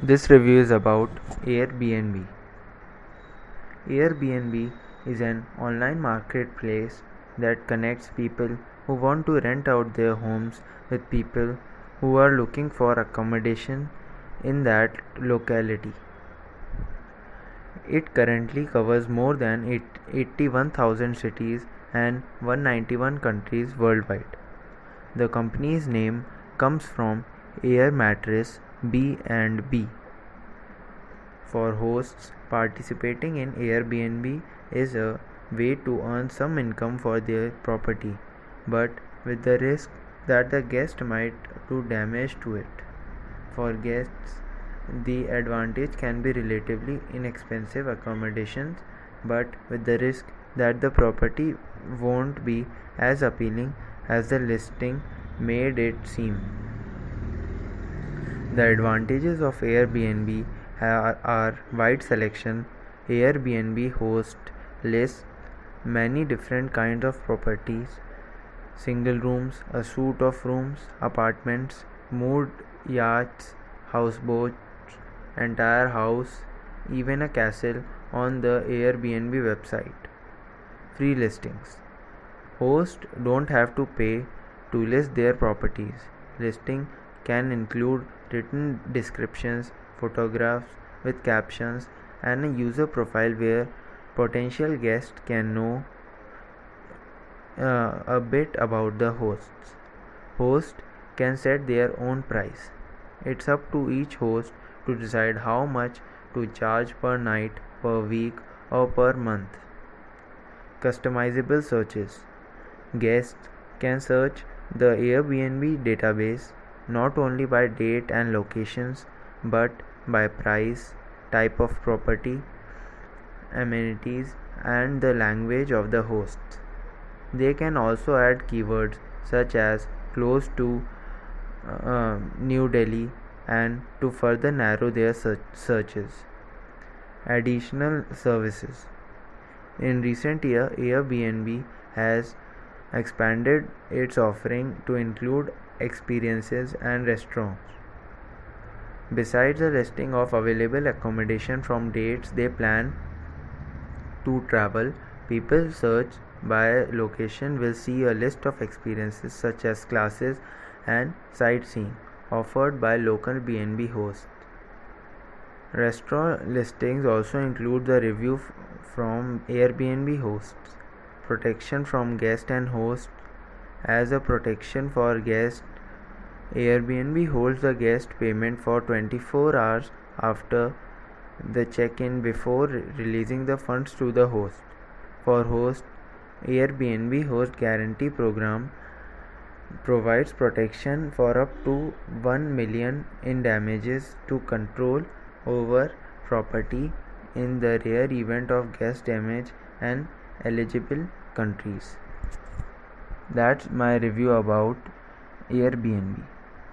This review is about Airbnb. Airbnb is an online marketplace that connects people who want to rent out their homes with people who are looking for accommodation in that locality. It currently covers more than 81,000 cities and 191 countries worldwide. The company's name comes from Air Mattress B&B. For hosts, participating in Airbnb is a way to earn some income for their property, but with the risk that the guest might do damage to it. For guests, the advantage can be relatively inexpensive accommodations, but with the risk that the property won't be as appealing as the listing made it seem. The advantages of Airbnb are wide selection. Airbnb host lists many different kinds of properties single rooms, a suite of rooms, apartments, moored yachts, houseboats, entire house, even a castle on the Airbnb website. Free listings. Hosts don't have to pay to list their properties. Listing can include written descriptions, photographs with captions, and a user profile where potential guests can know uh, a bit about the hosts. Hosts can set their own price. It's up to each host to decide how much to charge per night, per week, or per month. Customizable searches. Guests can search the Airbnb database not only by date and locations but by price, type of property, amenities, and the language of the hosts. They can also add keywords such as close to uh, New Delhi and to further narrow their searches. Additional services. In recent year, Airbnb has expanded its offering to include experiences and restaurants. Besides the listing of available accommodation from dates they plan to travel, people search by location will see a list of experiences such as classes and sightseeing offered by local B&B hosts. Restaurant listings also include the review from Airbnb hosts, protection from guest and host as a protection for guests Airbnb holds the guest payment for 24 hours after the check-in before releasing the funds to the host. For host, Airbnb host guarantee program provides protection for up to 1 million in damages to control over property in the rare event of guest damage and eligible countries. That's my review about Airbnb.